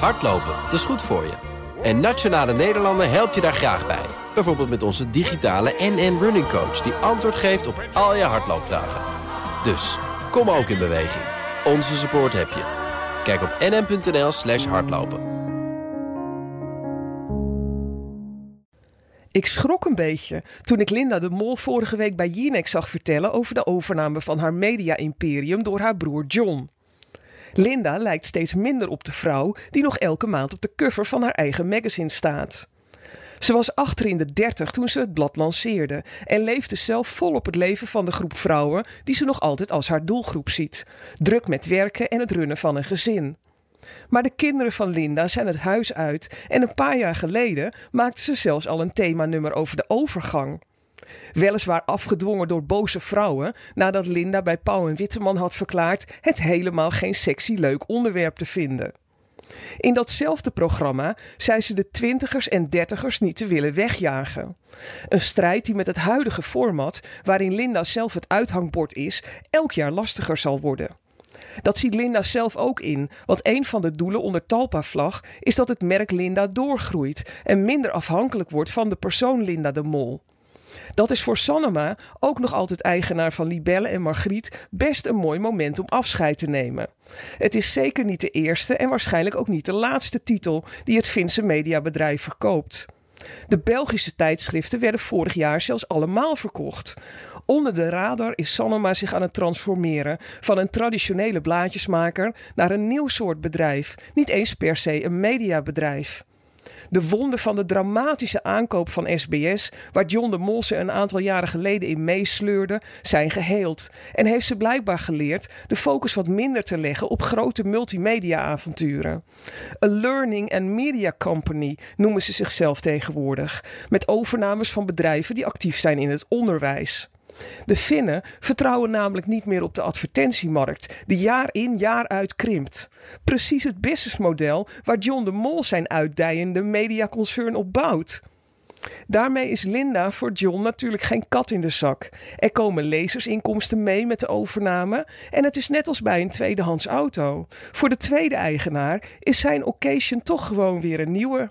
Hardlopen, dat is goed voor je. En Nationale Nederlanden helpt je daar graag bij. Bijvoorbeeld met onze digitale NN Running Coach... die antwoord geeft op al je hardloopvragen. Dus, kom ook in beweging. Onze support heb je. Kijk op nn.nl slash hardlopen. Ik schrok een beetje toen ik Linda de Mol vorige week bij Jinek zag vertellen over de overname van haar media-imperium door haar broer John. Linda lijkt steeds minder op de vrouw die nog elke maand op de cover van haar eigen magazine staat. Ze was achter in de dertig toen ze het blad lanceerde en leefde zelf vol op het leven van de groep vrouwen die ze nog altijd als haar doelgroep ziet. Druk met werken en het runnen van een gezin. Maar de kinderen van Linda zijn het huis uit en een paar jaar geleden maakte ze zelfs al een themanummer over de overgang. Weliswaar afgedwongen door boze vrouwen, nadat Linda bij Pauw en Witteman had verklaard het helemaal geen sexy leuk onderwerp te vinden. In datzelfde programma zei ze de twintigers en dertigers niet te willen wegjagen. Een strijd die met het huidige format, waarin Linda zelf het uithangbord is, elk jaar lastiger zal worden. Dat ziet Linda zelf ook in, want een van de doelen onder Talpa-vlag is dat het merk Linda doorgroeit en minder afhankelijk wordt van de persoon Linda de Mol. Dat is voor Sanoma, ook nog altijd eigenaar van Libelle en Margriet, best een mooi moment om afscheid te nemen. Het is zeker niet de eerste en waarschijnlijk ook niet de laatste titel die het Finse mediabedrijf verkoopt. De Belgische tijdschriften werden vorig jaar zelfs allemaal verkocht. Onder de radar is Sanoma zich aan het transformeren van een traditionele blaadjesmaker naar een nieuw soort bedrijf, niet eens per se een mediabedrijf. De wonden van de dramatische aankoop van SBS, waar John de Molse een aantal jaren geleden in meesleurde, zijn geheeld. En heeft ze blijkbaar geleerd de focus wat minder te leggen op grote multimedia-avonturen. A Learning and Media Company noemen ze zichzelf tegenwoordig, met overnames van bedrijven die actief zijn in het onderwijs. De Finnen vertrouwen namelijk niet meer op de advertentiemarkt, die jaar in jaar uit krimpt. Precies het businessmodel waar John de Mol zijn uitdijende mediaconcern op bouwt. Daarmee is Linda voor John natuurlijk geen kat in de zak. Er komen lezersinkomsten mee met de overname en het is net als bij een tweedehands auto. Voor de tweede eigenaar is zijn occasion toch gewoon weer een nieuwe.